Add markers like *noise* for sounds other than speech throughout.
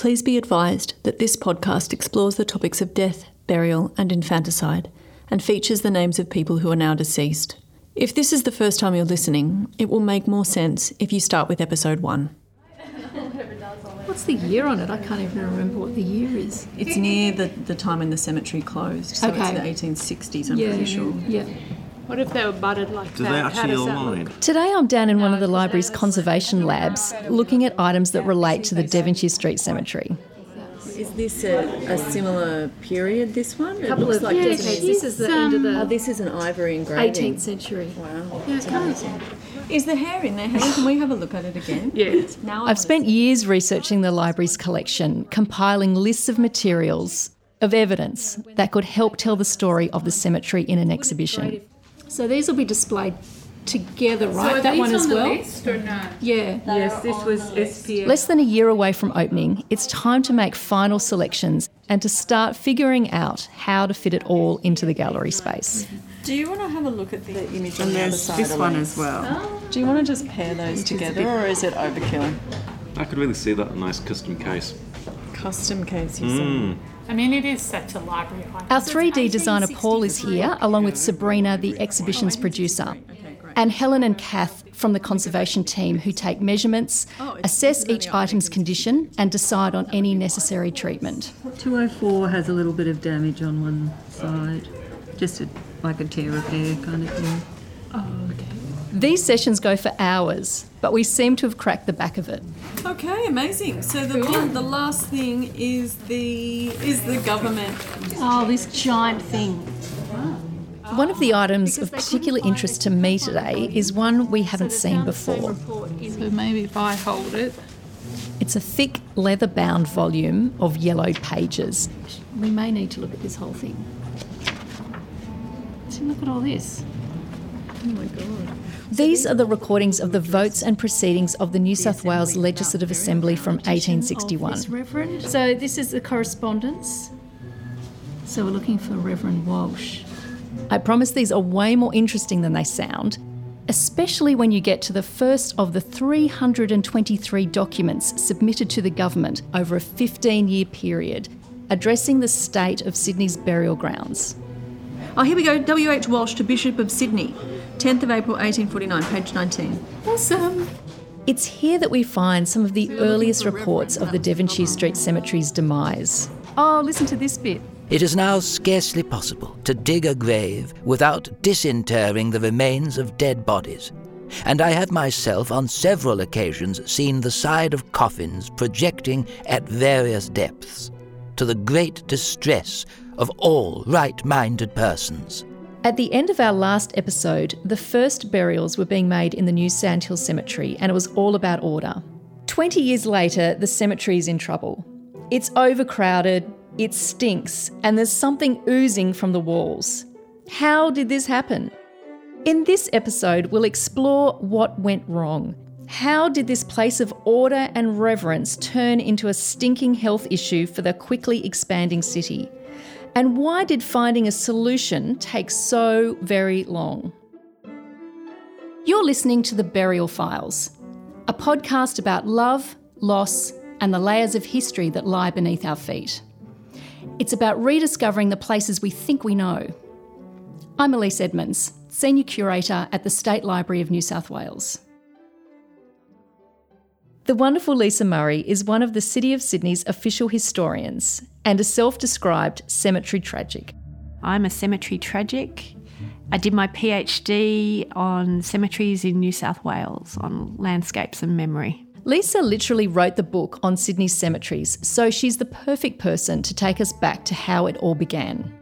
Please be advised that this podcast explores the topics of death, burial, and infanticide, and features the names of people who are now deceased. If this is the first time you're listening, it will make more sense if you start with episode one. What's the year on it? I can't even remember what the year is. It's near the, the time when the cemetery closed, so Okay. it's the 1860s, I'm yeah, pretty sure. Yeah. What if they were butted like Do that? they How actually does that? Today I'm down in one of the library's conservation labs looking at items that relate to the Devonshire Street Cemetery. Is this a, a similar period, this one? It Couple looks of like yeah, doesn't this is the end of Oh, this is an ivory engraving. 18th century. Wow. Yeah, okay. Is the hair in there? Helen? Can we have a look at it again? *laughs* Yeah. Now I I've spent years researching the library's collection, compiling lists of materials, of evidence that could help tell the story of the cemetery in an exhibition. So these will be displayed together, right? that one as well. Yeah. Yes, this was SPF. Less than a year away from opening, it's time to make final selections and to start figuring out how to fit it all into the gallery space. Do you want to have a look at the image on the other there's side? this one as well. Do you want to just pair those together, or is it overkill? I could really see that a nice custom case. Custom case, you said. Hmm. I mean, it is such a library. Our 3D designer Paul is here, along with Sabrina, the exhibition's oh, producer, and Helen and Kath from the conservation team who take measurements, oh, assess each item's condition, and decide on any necessary treatment. 204 has a little bit of damage on one side, just a, like a tear repair kind of thing. These sessions go for hours, but we seem to have cracked the back of it. Okay, amazing. So the one, the last thing is the is the government. Oh, this giant thing. One of the items of particular interest to me today is one we haven't seen before. So maybe if I hold it. It's a thick leather bound volume of yellowed pages. We may need to look at this whole thing. See, look at all this. Oh my god. These are the recordings of the votes and proceedings of the New South Wales Legislative Assembly from 1861. So this is the correspondence. So we're looking for Reverend Walsh. I promise these are way more interesting than they sound, especially when you get to the first of the 323 documents submitted to the government over a 15 year period addressing the state of Sydney's burial grounds. Oh, here we go. W.H. Walsh to Bishop of Sydney, 10th of April 1849, page 19. Awesome. It's here that we find some of the earliest reports of the Devonshire Street Cemetery's demise. Oh, listen to this bit. It is now scarcely possible to dig a grave without disinterring the remains of dead bodies, and I have myself on several occasions seen the side of coffins projecting at various depths, to the great distress of all right minded persons. At the end of our last episode, the first burials were being made in the new Sandhill Cemetery, and it was all about order. 20 years later, the cemetery is in trouble. It's overcrowded, it stinks, and there's something oozing from the walls. How did this happen? In this episode, we'll explore what went wrong. How did this place of order and reverence turn into a stinking health issue for the quickly expanding city? And why did finding a solution take so very long? You're listening to The Burial Files, a podcast about love, loss, and the layers of history that lie beneath our feet. It's about rediscovering the places we think we know. I'm Elise Edmonds, Senior Curator at the State Library of New South Wales. The wonderful Lisa Murray is one of the City of Sydney's official historians and a self described cemetery tragic. I'm a cemetery tragic. I did my PhD on cemeteries in New South Wales on landscapes and memory. Lisa literally wrote the book on Sydney's cemeteries, so she's the perfect person to take us back to how it all began.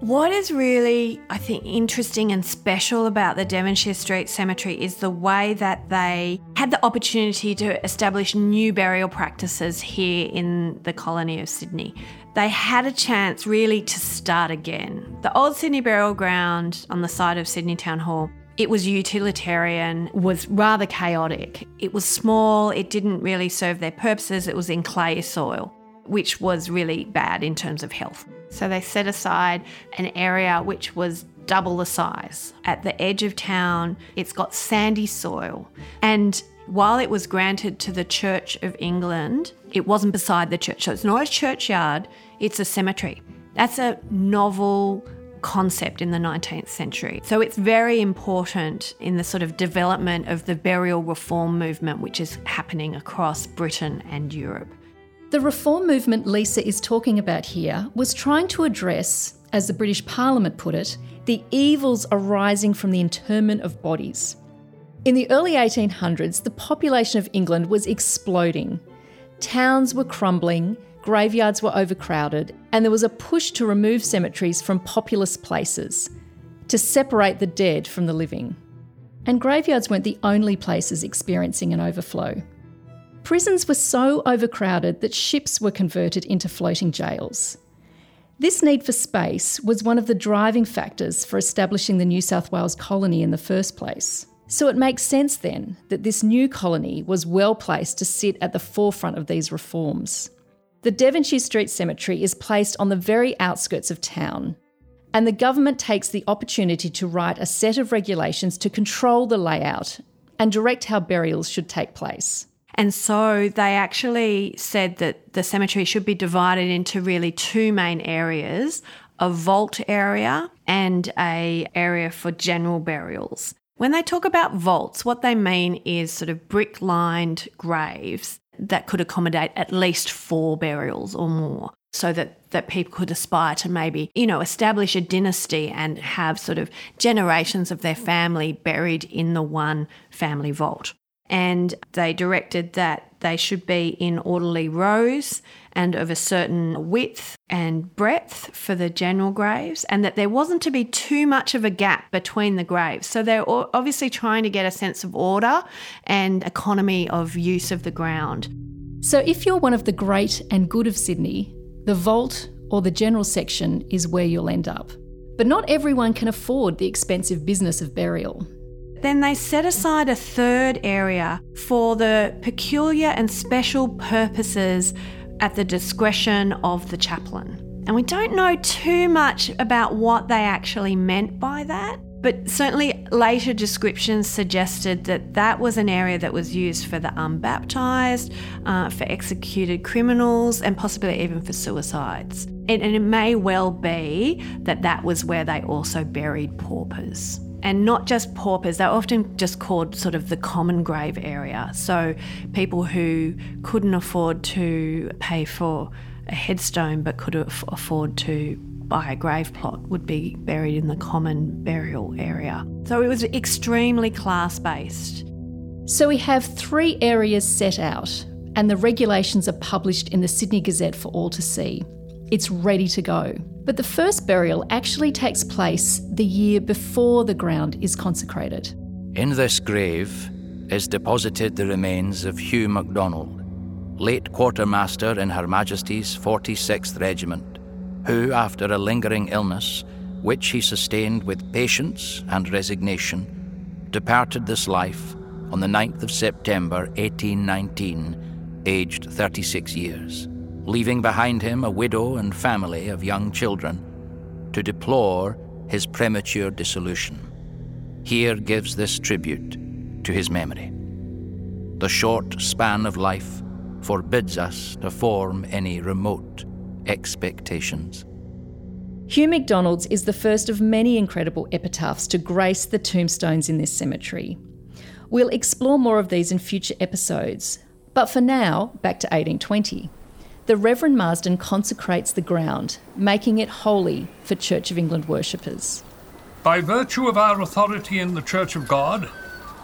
What is really, I think, interesting and special about the Devonshire Street Cemetery is the way that they had the opportunity to establish new burial practices here in the colony of Sydney. They had a chance really to start again. The old Sydney burial ground on the site of Sydney Town Hall it was utilitarian, was rather chaotic. It was small, it didn't really serve their purposes, it was in clay soil, which was really bad in terms of health. So they set aside an area which was double the size. At the edge of town, it's got sandy soil. And while it was granted to the Church of England, it wasn't beside the church. So it's not a churchyard, it's a cemetery. That's a novel concept in the 19th century. So it's very important in the sort of development of the burial reform movement, which is happening across Britain and Europe. The reform movement Lisa is talking about here was trying to address, as the British Parliament put it, the evils arising from the interment of bodies. In the early 1800s, the population of England was exploding. Towns were crumbling, graveyards were overcrowded, and there was a push to remove cemeteries from populous places, to separate the dead from the living. And graveyards weren't the only places experiencing an overflow. Prisons were so overcrowded that ships were converted into floating jails. This need for space was one of the driving factors for establishing the New South Wales colony in the first place. So it makes sense then that this new colony was well placed to sit at the forefront of these reforms. The Devonshire Street Cemetery is placed on the very outskirts of town, and the government takes the opportunity to write a set of regulations to control the layout and direct how burials should take place. And so they actually said that the cemetery should be divided into really two main areas a vault area and a area for general burials. When they talk about vaults, what they mean is sort of brick lined graves that could accommodate at least four burials or more so that, that people could aspire to maybe, you know, establish a dynasty and have sort of generations of their family buried in the one family vault and they directed that they should be in orderly rows and of a certain width and breadth for the general graves, and that there wasn't to be too much of a gap between the graves. So they're obviously trying to get a sense of order and economy of use of the ground. So if you're one of the great and good of Sydney, the vault or the general section is where you'll end up. But not everyone can afford the expensive business of burial. Then they set aside a third area for the peculiar and special purposes at the discretion of the chaplain. And we don't know too much about what they actually meant by that, but certainly later descriptions suggested that that was an area that was used for the unbaptized, uh, for executed criminals, and possibly even for suicides. And, and it may well be that that was where they also buried paupers and not just paupers, they're often just called sort of the common grave area. So people who couldn't afford to pay for a headstone but could afford to buy a grave plot would be buried in the common burial area. So it was extremely class based. So we have three areas set out, and the regulations are published in the Sydney Gazette for all to see. It's ready to go. But the first burial actually takes place the year before the ground is consecrated. In this grave is deposited the remains of Hugh MacDonald, late quartermaster in Her Majesty's 46th Regiment, who, after a lingering illness, which he sustained with patience and resignation, departed this life on the 9th of September 1819, aged 36 years leaving behind him a widow and family of young children, to deplore his premature dissolution. Here gives this tribute to his memory. The short span of life forbids us to form any remote expectations. Hugh MacDonald's is the first of many incredible epitaphs to grace the tombstones in this cemetery. We'll explore more of these in future episodes, but for now, back to 1820 the Reverend Marsden consecrates the ground, making it holy for Church of England worshippers. By virtue of our authority in the Church of God,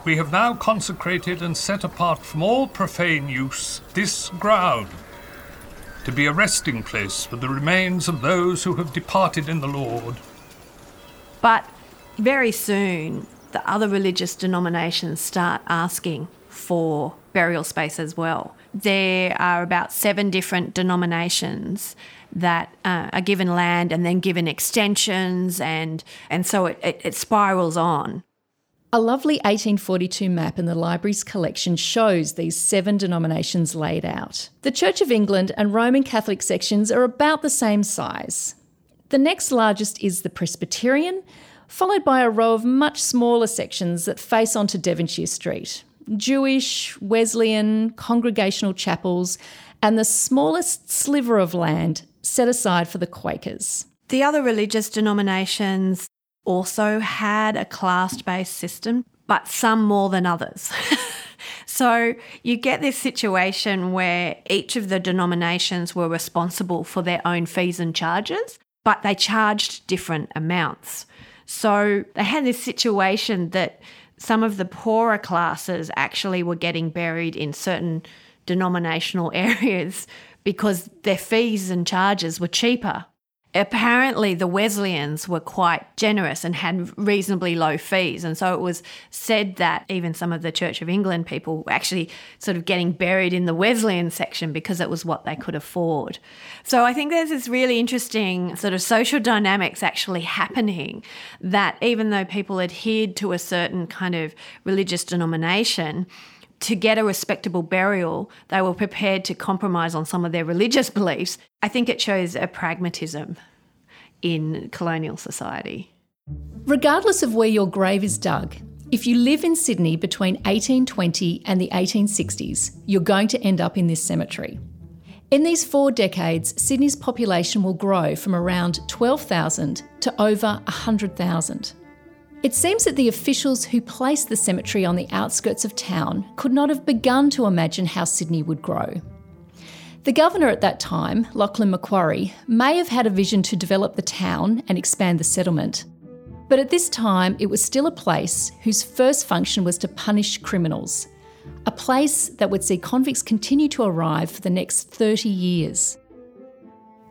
we have now consecrated and set apart from all profane use this ground to be a resting place for the remains of those who have departed in the Lord. But very soon, the other religious denominations start asking for burial space as well. There are about seven different denominations that uh, are given land and then given extensions, and, and so it, it, it spirals on. A lovely 1842 map in the library's collection shows these seven denominations laid out. The Church of England and Roman Catholic sections are about the same size. The next largest is the Presbyterian, followed by a row of much smaller sections that face onto Devonshire Street Jewish, Wesleyan, congregational chapels, and the smallest sliver of land set aside for the Quakers. The other religious denominations also had a class based system, but some more than others. *laughs* so you get this situation where each of the denominations were responsible for their own fees and charges, but they charged different amounts. So they had this situation that some of the poorer classes actually were getting buried in certain denominational *laughs* areas because their fees and charges were cheaper apparently the Wesleyans were quite generous and had reasonably low fees. And so it was said that even some of the Church of England people were actually sort of getting buried in the Wesleyan section because it was what they could afford. So I think there's this really interesting sort of social dynamics actually happening that even though people adhered to a certain kind of religious denomination, to get a respectable burial, they were prepared to compromise on some of their religious beliefs. I think it shows a pragmatism in colonial society. Regardless of where your grave is dug, if you live in Sydney between 1820 and the 1860s, you're going to end up in this cemetery. In these four decades, Sydney's population will grow from around 12,000 to over 100,000. It seems that the officials who placed the cemetery on the outskirts of town could not have begun to imagine how Sydney would grow. The governor at that time, Lachlan Macquarie, may have had a vision to develop the town and expand the settlement. But at this time, it was still a place whose first function was to punish criminals, a place that would see convicts continue to arrive for the next 30 years.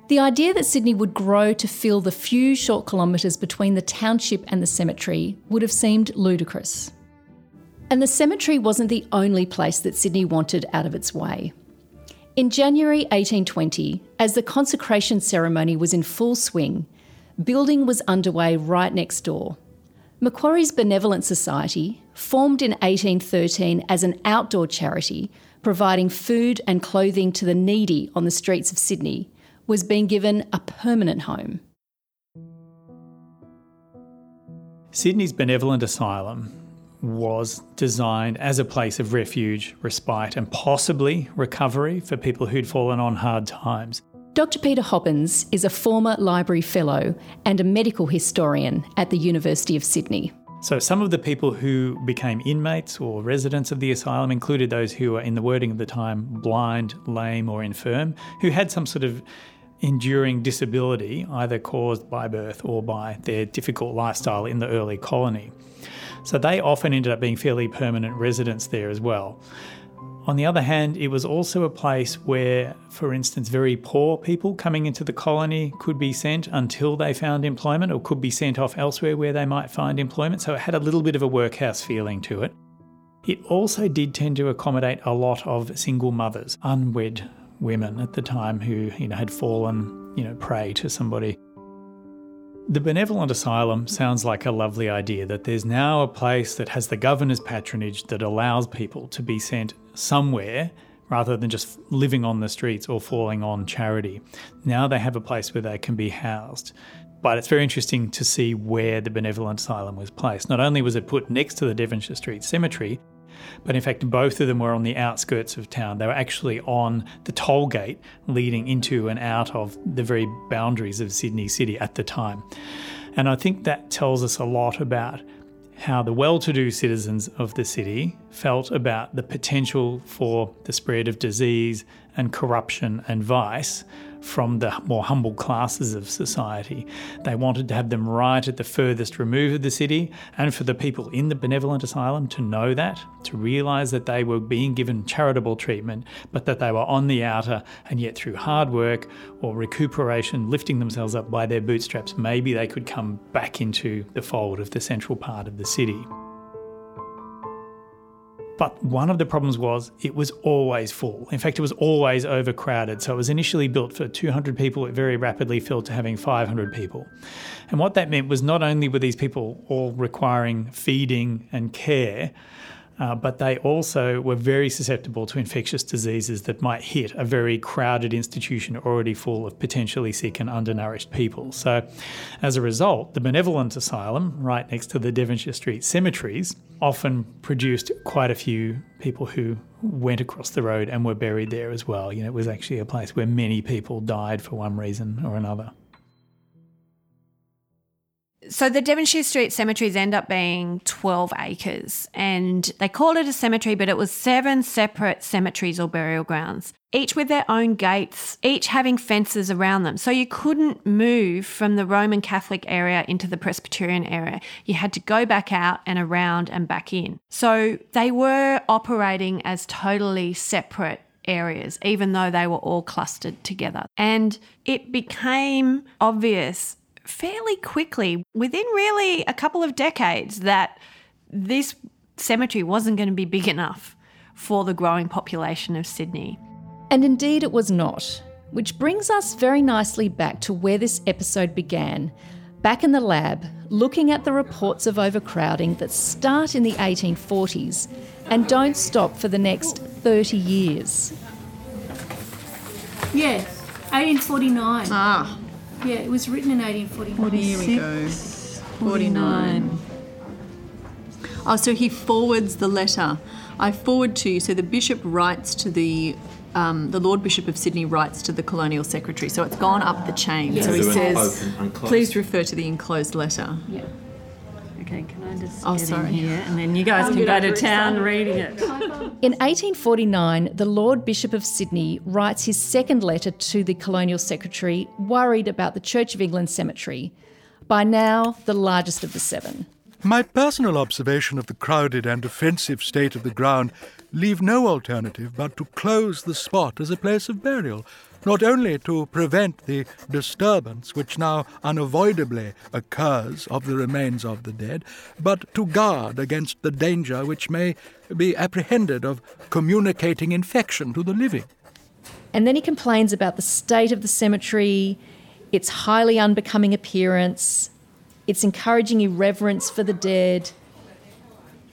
The idea that Sydney would grow to fill the few short kilometres between the township and the cemetery would have seemed ludicrous. And the cemetery wasn't the only place that Sydney wanted out of its way. In January 1820, as the consecration ceremony was in full swing, building was underway right next door. Macquarie's Benevolent Society, formed in 1813 as an outdoor charity providing food and clothing to the needy on the streets of Sydney, was being given a permanent home. Sydney's Benevolent Asylum was designed as a place of refuge, respite, and possibly recovery for people who'd fallen on hard times. Dr. Peter Hobbins is a former library fellow and a medical historian at the University of Sydney. So, some of the people who became inmates or residents of the asylum included those who were, in the wording of the time, blind, lame, or infirm, who had some sort of enduring disability, either caused by birth or by their difficult lifestyle in the early colony. So they often ended up being fairly permanent residents there as well. On the other hand, it was also a place where, for instance, very poor people coming into the colony could be sent until they found employment or could be sent off elsewhere where they might find employment. So it had a little bit of a workhouse feeling to it. It also did tend to accommodate a lot of single mothers, unwed women at the time who you know had fallen you know prey to somebody. The benevolent asylum sounds like a lovely idea that there's now a place that has the governor's patronage that allows people to be sent somewhere rather than just living on the streets or falling on charity. Now they have a place where they can be housed. But it's very interesting to see where the benevolent asylum was placed. Not only was it put next to the Devonshire Street Cemetery, but in fact, both of them were on the outskirts of town. They were actually on the toll gate leading into and out of the very boundaries of Sydney City at the time. And I think that tells us a lot about how the well to do citizens of the city felt about the potential for the spread of disease and corruption and vice from the more humble classes of society. They wanted to have them right at the furthest remove of the city, and for the people in the benevolent asylum to know that, to realise that they were being given charitable treatment, but that they were on the outer, and yet through hard work or recuperation, lifting themselves up by their bootstraps, maybe they could come back into the fold of the central part of the city. But one of the problems was it was always full. In fact, it was always overcrowded. So it was initially built for 200 people, it very rapidly filled to having 500 people. And what that meant was not only were these people all requiring feeding and care, uh, but they also were very susceptible to infectious diseases that might hit a very crowded institution already full of potentially sick and undernourished people. So, as a result, the Benevolent Asylum, right next to the Devonshire Street cemeteries, often produced quite a few people who went across the road and were buried there as well. You know, it was actually a place where many people died for one reason or another. So the Devonshire Street cemeteries end up being 12 acres and they called it a cemetery, but it was seven separate cemeteries or burial grounds, each with their own gates, each having fences around them. So you couldn't move from the Roman Catholic area into the Presbyterian area. You had to go back out and around and back in. So they were operating as totally separate areas, even though they were all clustered together. And it became obvious fairly quickly, within really a couple of decades, that this cemetery wasn't going to be big enough for the growing population of Sydney. And indeed, it was not. Which brings us very nicely back to where this episode began. Back in the lab, looking at the reports of overcrowding that start in the 1840s and don't stop for the next 30 years. Yes, 1849. Ah, Yeah, it was written in 1849. here we 49. Oh, so he forwards the letter. I forward to you. So the bishop writes to the um, the Lord Bishop of Sydney writes to the colonial secretary. So it's gone up the chain. So he says, open please refer to the enclosed letter. Okay, can I just Oh, get sorry. in here and then you guys can go to town reading it. In 1849, the Lord Bishop of Sydney writes his second letter to the Colonial Secretary, worried about the Church of England cemetery, by now the largest of the seven. My personal observation of the crowded and offensive state of the ground leave no alternative but to close the spot as a place of burial, not only to prevent the disturbance which now unavoidably occurs of the remains of the dead, but to guard against the danger which may be apprehended of communicating infection to the living. And then he complains about the state of the cemetery, its highly unbecoming appearance, its encouraging irreverence for the dead,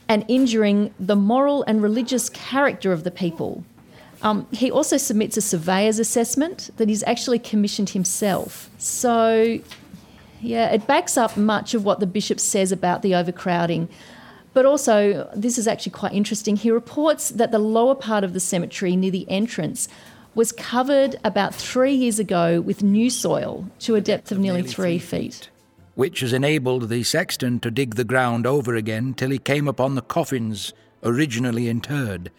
and injuring the moral and religious character of the people. Um, he also submits a surveyor's assessment that he's actually commissioned himself. So, yeah, it backs up much of what the bishop says about the overcrowding. But also, this is actually quite interesting. He reports that the lower part of the cemetery near the entrance was covered about three years ago with new soil to a depth of nearly three feet. which has enabled the sexton to dig the ground over again till he came upon the coffins originally interred.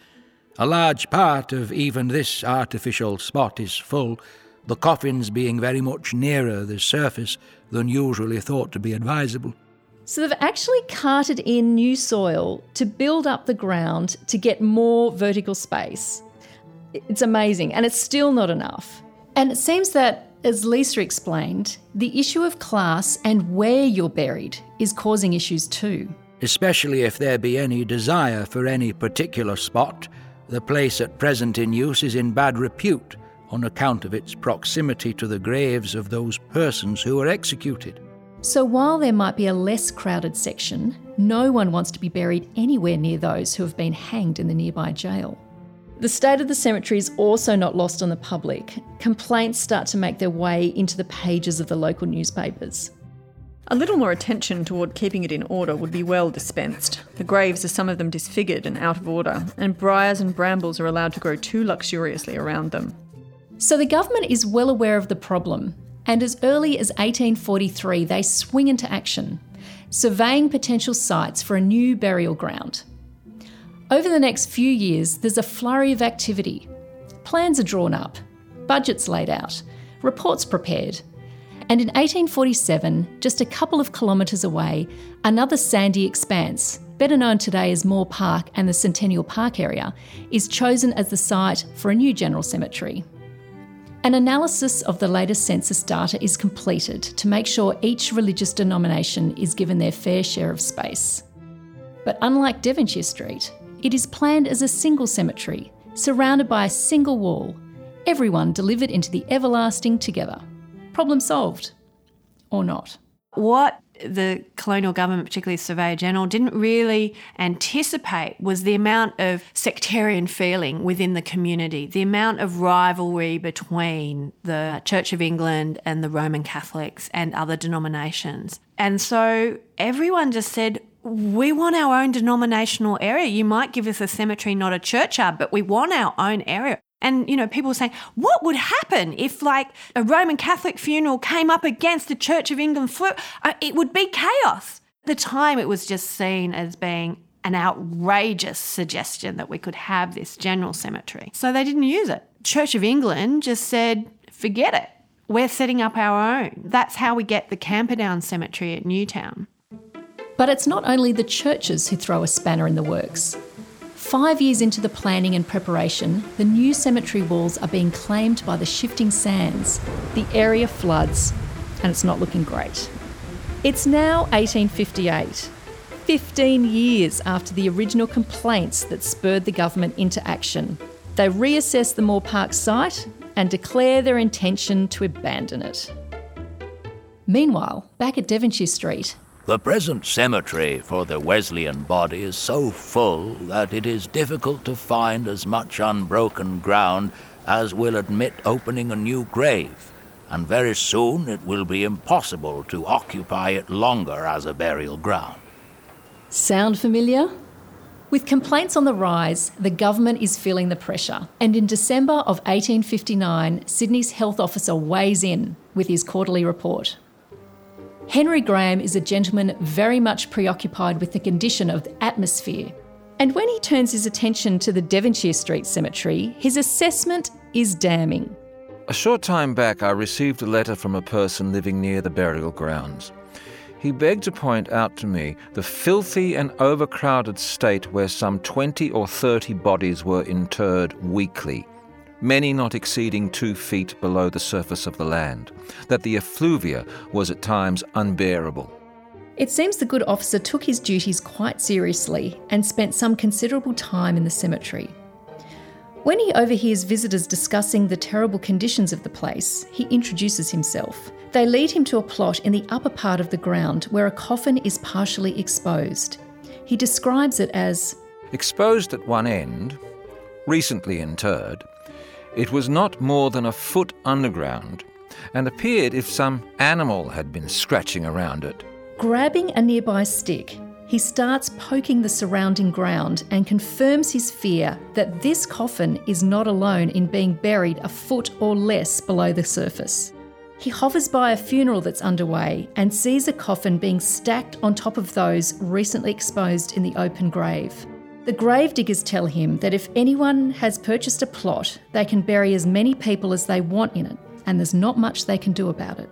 A large part of even this artificial spot is full, the coffins being very much nearer the surface than usually thought to be advisable. So they've actually carted in new soil to build up the ground to get more vertical space. It's amazing, and it's still not enough. And it seems that, as Lisa explained, the issue of class and where you're buried is causing issues too. especially if there be any desire for any particular spot. The place at present in use is in bad repute on account of its proximity to the graves of those persons who were executed. So while there might be a less crowded section, no one wants to be buried anywhere near those who have been hanged in the nearby jail. The state of the cemetery is also not lost on the public. Complaints start to make their way into the pages of the local newspapers. A little more attention toward keeping it in order would be well dispensed. The graves are some of them disfigured and out of order, and briars and brambles are allowed to grow too luxuriously around them. So the government is well aware of the problem, and as early as 1843 they swing into action, surveying potential sites for a new burial ground. Over the next few years, there's a flurry of activity. Plans are drawn up, budgets laid out, reports prepared. And in 1847, just a couple of kilometres away, another sandy expanse, better known today as Moore Park and the Centennial Park area, is chosen as the site for a new general cemetery. An analysis of the latest census data is completed to make sure each religious denomination is given their fair share of space. But unlike Devonshire Street, it is planned as a single cemetery, surrounded by a single wall, everyone delivered into the everlasting together. Problem solved. Or not. What the colonial government, particularly the Surveyor General, didn't really anticipate was the amount of sectarian feeling within the community, the amount of rivalry between the Church of England and the Roman Catholics and other denominations. And so everyone just said, we want our own denominational area. You might give us a cemetery, not a churchyard, but we want our own area. And, you know, people were saying, what would happen if, like, a Roman Catholic funeral came up against the Church of England? Uh, it would be chaos. At the time, it was just seen as being an outrageous suggestion that we could have this general cemetery. So they didn't use it. Church of England just said, forget it. We're setting up our own. That's how we get the Camperdown Cemetery at Newtown. But it's not only the churches who throw a spanner in the works. Five years into the planning and preparation, the new cemetery walls are being claimed by the shifting sands. The area floods, and it's not looking great. It's now 1858, 15 years after the original complaints that spurred the government into action. They reassess the Moore Park site and declare their intention to abandon it. Meanwhile, back at Devonshire Street, the present cemetery for the Wesleyan body is so full that it is difficult to find as much unbroken ground as will admit opening a new grave, and very soon it will be impossible to occupy it longer as a burial ground. Sound familiar? With complaints on the rise, the government is feeling the pressure. And in December of 1859, Sydney's health officer weighs in with his quarterly report. Henry Graham is a gentleman very much preoccupied with the condition of the atmosphere. And when he turns his attention to the Devonshire Street Cemetery, his assessment is damning. A short time back, I received a letter from a person living near the burial grounds. He begged to point out to me the filthy and overcrowded state where some 20 or 30 bodies were interred weekly many not exceeding two feet below the surface of the land, that the effluvia was at times unbearable. It seems the good officer took his duties quite seriously and spent some considerable time in the cemetery. When he overhears visitors discussing the terrible conditions of the place, he introduces himself. They lead him to a plot in the upper part of the ground where a coffin is partially exposed. He describes it as exposed at one end, recently interred, it was not more than a foot underground and appeared if some animal had been scratching around it. Grabbing a nearby stick, he starts poking the surrounding ground and confirms his fear that this coffin is not alone in being buried a foot or less below the surface. He hovers by a funeral that's underway and sees a coffin being stacked on top of those recently exposed in the open grave. The gravediggers tell him that if anyone has purchased a plot, they can bury as many people as they want in it, and there's not much they can do about it.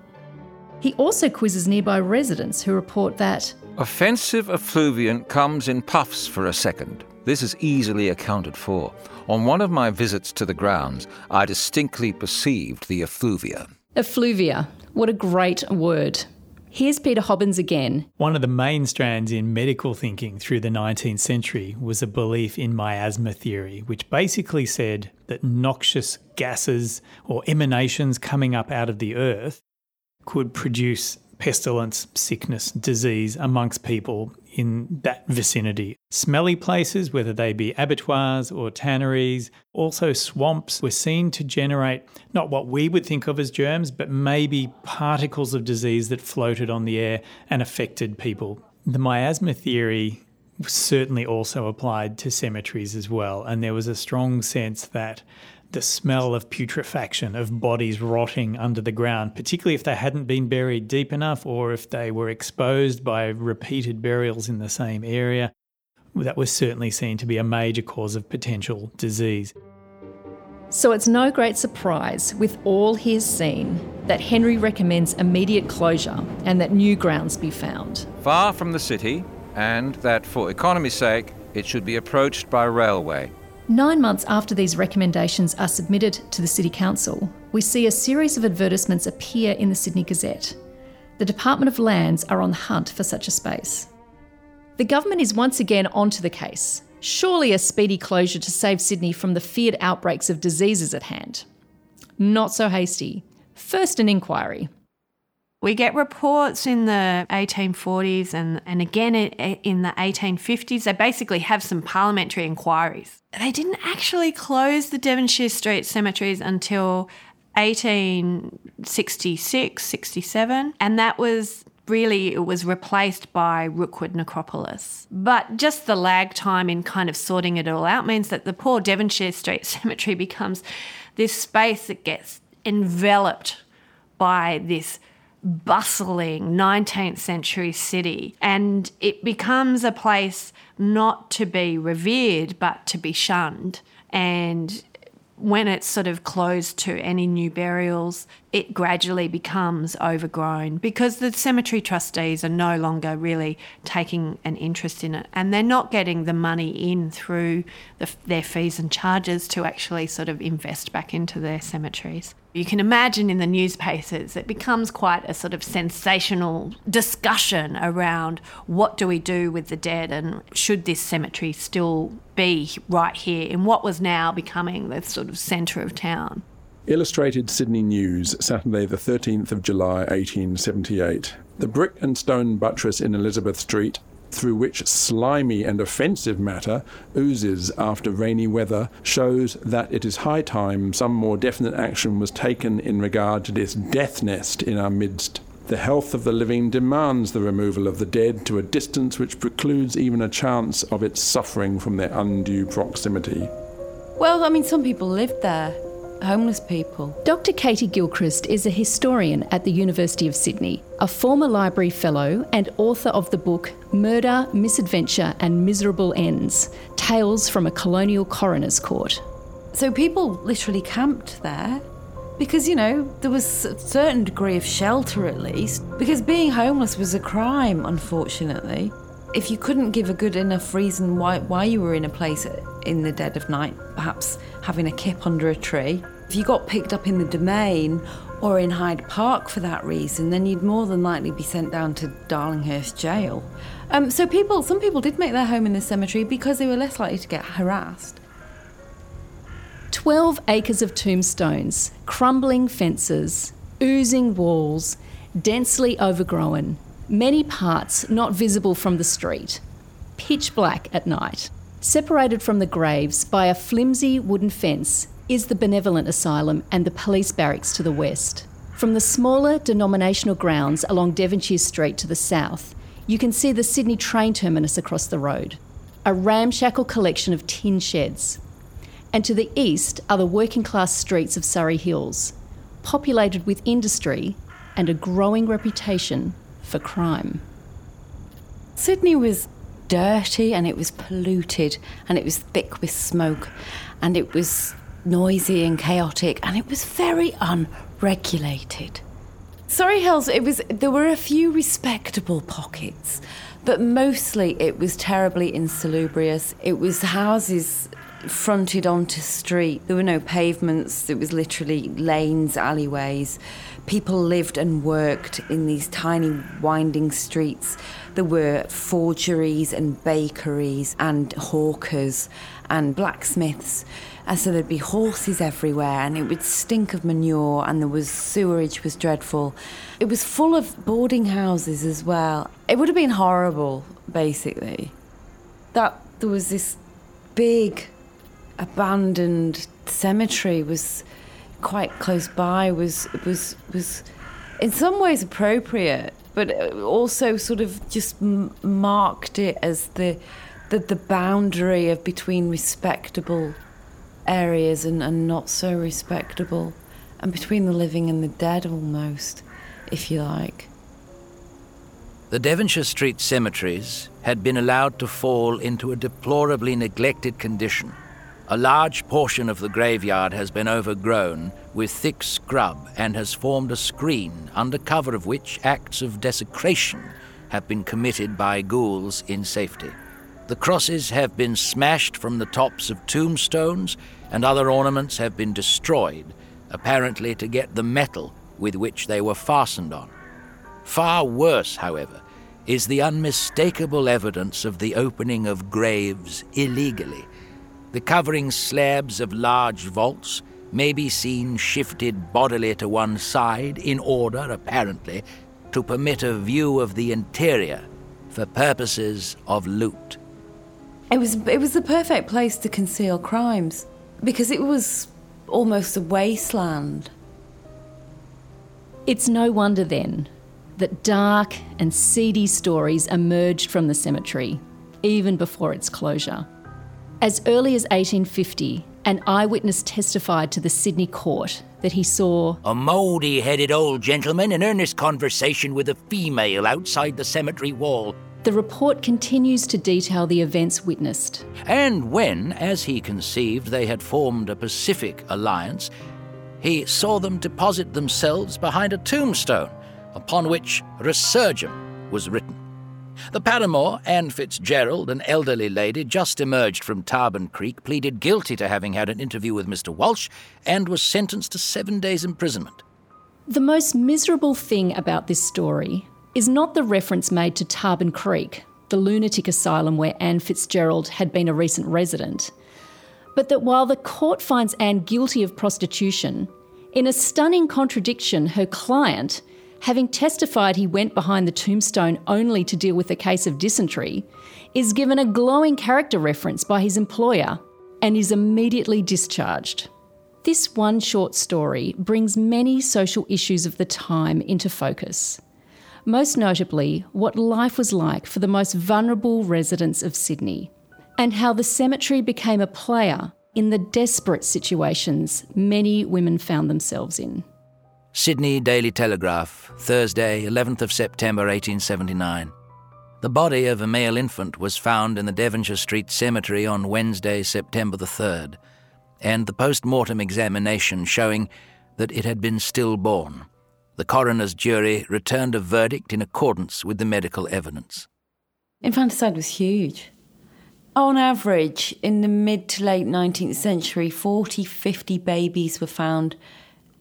He also quizzes nearby residents who report that offensive effluvium comes in puffs for a second. This is easily accounted for. On one of my visits to the grounds, I distinctly perceived the effluvia. Effluvia. What a great word. Here's Peter Hobbins again. One of the main strands in medical thinking through the 19th century was a belief in miasma theory, which basically said that noxious gases or emanations coming up out of the earth could produce pestilence, sickness, disease amongst people in that vicinity. Smelly places, whether they be abattoirs or tanneries, also swamps, were seen to generate not what we would think of as germs, but maybe particles of disease that floated on the air and affected people. The miasma theory certainly also applied to cemeteries as well, and there was a strong sense that the smell of putrefaction, of bodies rotting under the ground, particularly if they hadn't been buried deep enough or if they were exposed by repeated burials in the same area. That was certainly seen to be a major cause of potential disease. So it's no great surprise, with all he has seen, that Henry recommends immediate closure and that new grounds be found. Far from the city, and that for economy's sake, it should be approached by railway. Nine months after these recommendations are submitted to the City Council, we see a series of advertisements appear in the Sydney Gazette. The Department of Lands are on the hunt for such a space. The government is once again onto the case. Surely a speedy closure to save Sydney from the feared outbreaks of diseases at hand. Not so hasty. First, an inquiry. We get reports in the 1840s and, and again in the 1850s. They basically have some parliamentary inquiries. They didn't actually close the Devonshire Street cemeteries until 1866, 67, and that was really it was replaced by Rookwood Necropolis. But just the lag time in kind of sorting it all out means that the poor Devonshire Street *laughs* Cemetery becomes this space that gets enveloped by this bustling 19th century city. And it becomes a place not to be revered but to be shunned. And when it's sort of closed to any new burials, it gradually becomes overgrown because the cemetery trustees are no longer really taking an interest in it and they're not getting the money in through the, their fees and charges to actually sort of invest back into their cemeteries. You can imagine in the newspapers, it becomes quite a sort of sensational discussion around what do we do with the dead and should this cemetery still be right here in what was now becoming the sort of centre of town. Illustrated Sydney News, Saturday, the 13th of July, 1878. The brick and stone buttress in Elizabeth Street through which slimy and offensive matter oozes after rainy weather shows that it is high time some more definite action was taken in regard to this death nest in our midst. The health of the living demands the removal of the dead to a distance which precludes even a chance of its suffering from their undue proximity. Well, I mean, some people lived there homeless people. Dr. Catie Gilchrist is a historian at the University of Sydney, a former library fellow and author of the book Murder, Misadventure and Miserable Ends Tales from a Colonial Coroner's Court. So people literally camped there because, you know, there was a certain degree of shelter at least, because being homeless was a crime, unfortunately. If you couldn't give a good enough reason why, why you were in a place in the dead of night, perhaps having a kip under a tree, if you got picked up in the domain or in Hyde Park for that reason, then you'd more than likely be sent down to Darlinghurst Jail. Um, so people, some people did make their home in the cemetery because they were less likely to get harassed. 12 acres of tombstones, crumbling fences, oozing walls, densely overgrown, many parts not visible from the street, pitch black at night. Separated from the graves by a flimsy wooden fence is the Benevolent Asylum and the police barracks to the west. From the smaller denominational grounds along Devonshire Street to the south, you can see the Sydney train terminus across the road, a ramshackle collection of tin sheds. And to the east are the working class streets of Surry Hills, populated with industry and a growing reputation for crime. Sydney was dirty and it was polluted and it was thick with smoke and it was noisy and chaotic and it was very unregulated. Surry Hills, it was there were a few respectable pockets, but mostly it was terribly insalubrious. It was houses fronted onto street. There were no pavements. It was literally lanes, alleyways. People lived and worked in these tiny winding streets. There were forgeries and bakeries and hawkers and blacksmiths. And so there'd be horses everywhere and it would stink of manure and there was sewerage was dreadful. It was full of boarding houses as well. It would have been horrible, basically. That there was this big abandoned cemetery was quite close by was was was in some ways appropriate but also sort of just marked it as the, the the boundary of between respectable areas and, and not so respectable and between the living and the dead almost if you like. The Devonshire Street cemeteries had been allowed to fall into a deplorably neglected condition a large portion of the graveyard has been overgrown with thick scrub and has formed a screen under cover of which acts of desecration have been committed by ghouls in safety. The crosses have been smashed from the tops of tombstones, and other ornaments have been destroyed, apparently to get the metal with which they were fastened on. Far worse, however, is the unmistakable evidence of the opening of graves illegally the covering slabs of large vaults may be seen shifted bodily to one side in order, apparently, to permit a view of the interior for purposes of loot. It was it was the perfect place to conceal crimes because it was almost a wasteland. It's no wonder then that dark and seedy stories emerged from the cemetery, even before its closure. As early as 1850, an eyewitness testified to the Sydney court that he saw a mouldy headed old gentleman in earnest conversation with a female outside the cemetery wall. The report continues to detail the events witnessed. And when, as he conceived, they had formed a pacific alliance, he saw them deposit themselves behind a tombstone upon which Resurgam was written. The paramour, Anne Fitzgerald, an elderly lady just emerged from Tarban Creek, pleaded guilty to having had an interview with Mr. Walsh and was sentenced to seven days' imprisonment. The most miserable thing about this story is not the reference made to Tarban Creek, the lunatic asylum where Anne Fitzgerald had been a recent resident, but that while the court finds Anne guilty of prostitution, in a stunning contradiction, her client, having testified he went behind the tombstone only to deal with a case of dysentery, is given a glowing character reference by his employer and is immediately discharged. This one short story brings many social issues of the time into focus. Most notably, what life was like for the most vulnerable residents of Sydney, and how the cemetery became a player in the desperate situations many women found themselves in. Sydney Daily Telegraph, Thursday, 11th of September 1879. The body of a male infant was found in the Devonshire Street Cemetery on Wednesday, September the 3rd, and the post mortem examination showing that it had been stillborn. The coroner's jury returned a verdict in accordance with the medical evidence. Infanticide was huge. On average, in the mid to late 19th century, 40, 50 babies were found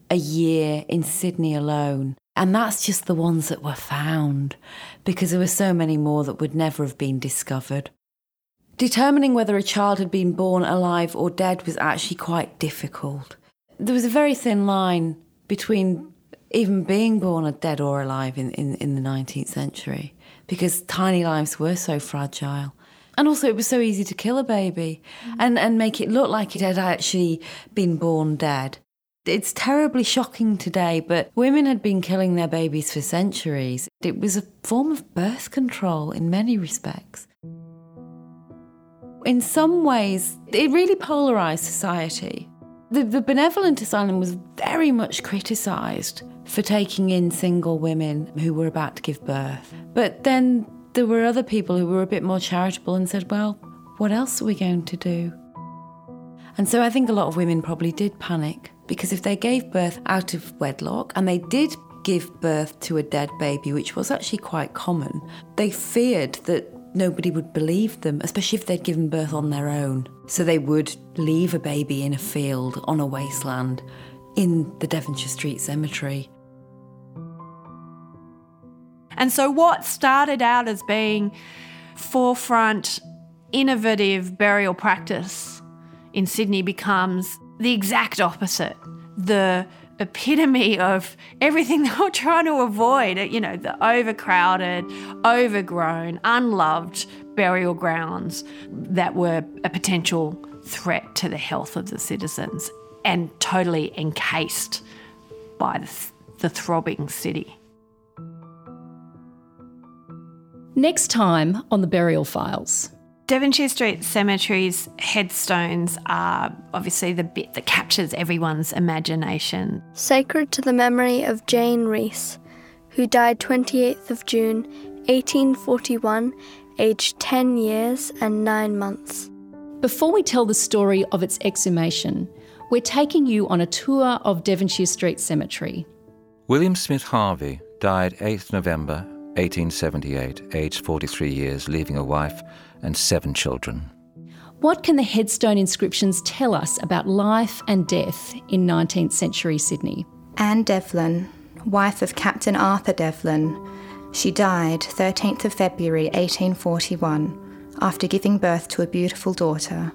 a year in Sydney alone. And that's just the ones that were found, because there were so many more that would never have been discovered. Determining whether a child had been born alive or dead was actually quite difficult. There was a very thin line between even being born dead or alive in, in, in the 19th century, because tiny lives were so fragile. And also, it was so easy to kill a baby mm. and, and make it look like it had actually been born dead. It's terribly shocking today, but women had been killing their babies for centuries. It was a form of birth control in many respects. In some ways, it really polarised society. The, the benevolent asylum was very much criticised for taking in single women who were about to give birth. But then there were other people who were a bit more charitable and said, well, what else are we going to do? And so I think a lot of women probably did panic because if they gave birth out of wedlock and they did give birth to a dead baby, which was actually quite common, they feared that nobody would believe them, especially if they'd given birth on their own. So they would leave a baby in a field on a wasteland in the Devonshire Street Cemetery. And so, what started out as being forefront, innovative burial practice in Sydney becomes the exact opposite. The epitome of everything *laughs* they were trying to avoid. You know, the overcrowded, overgrown, unloved burial grounds that were a potential threat to the health of the citizens and totally encased by the, the throbbing city. Next time on the Burial Files. Devonshire Street Cemetery's headstones are obviously the bit that captures everyone's imagination. Sacred to the memory of Jane Rees, who died 28th of June 1841, aged 10 years and 9 months. Before we tell the story of its exhumation, we're taking you on a tour of Devonshire Street Cemetery. William Smith Harvey died 8th November 1878, aged 43 years, leaving a wife and seven children. What can the headstone inscriptions tell us about life and death in 19th century Sydney? Anne Devlin, wife of Captain Arthur Devlin. She died 13th of February 1841 after giving birth to a beautiful daughter.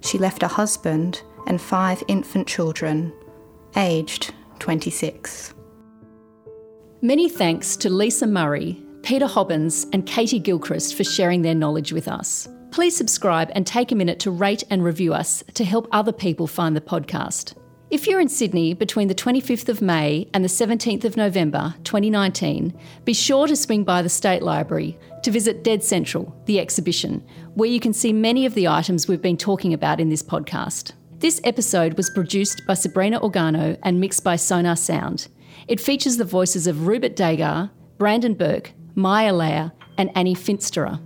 She left a husband and five infant children, aged 26. Many thanks to Lisa Murray, Peter Hobbins, and Catie Gilchrist for sharing their knowledge with us. Please subscribe and take a minute to rate and review us to help other people find the podcast. If you're in Sydney between the 25th of May and the 17th of November 2019, be sure to swing by the State Library to visit Dead Central, the exhibition, where you can see many of the items we've been talking about in this podcast. This episode was produced by Sabrina Organo and mixed by Sonar Sound. It features the voices of Rupert Degas, Brandon Burke, Maya Lair, and Annie Finsterer.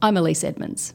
I'm Elise Edmonds.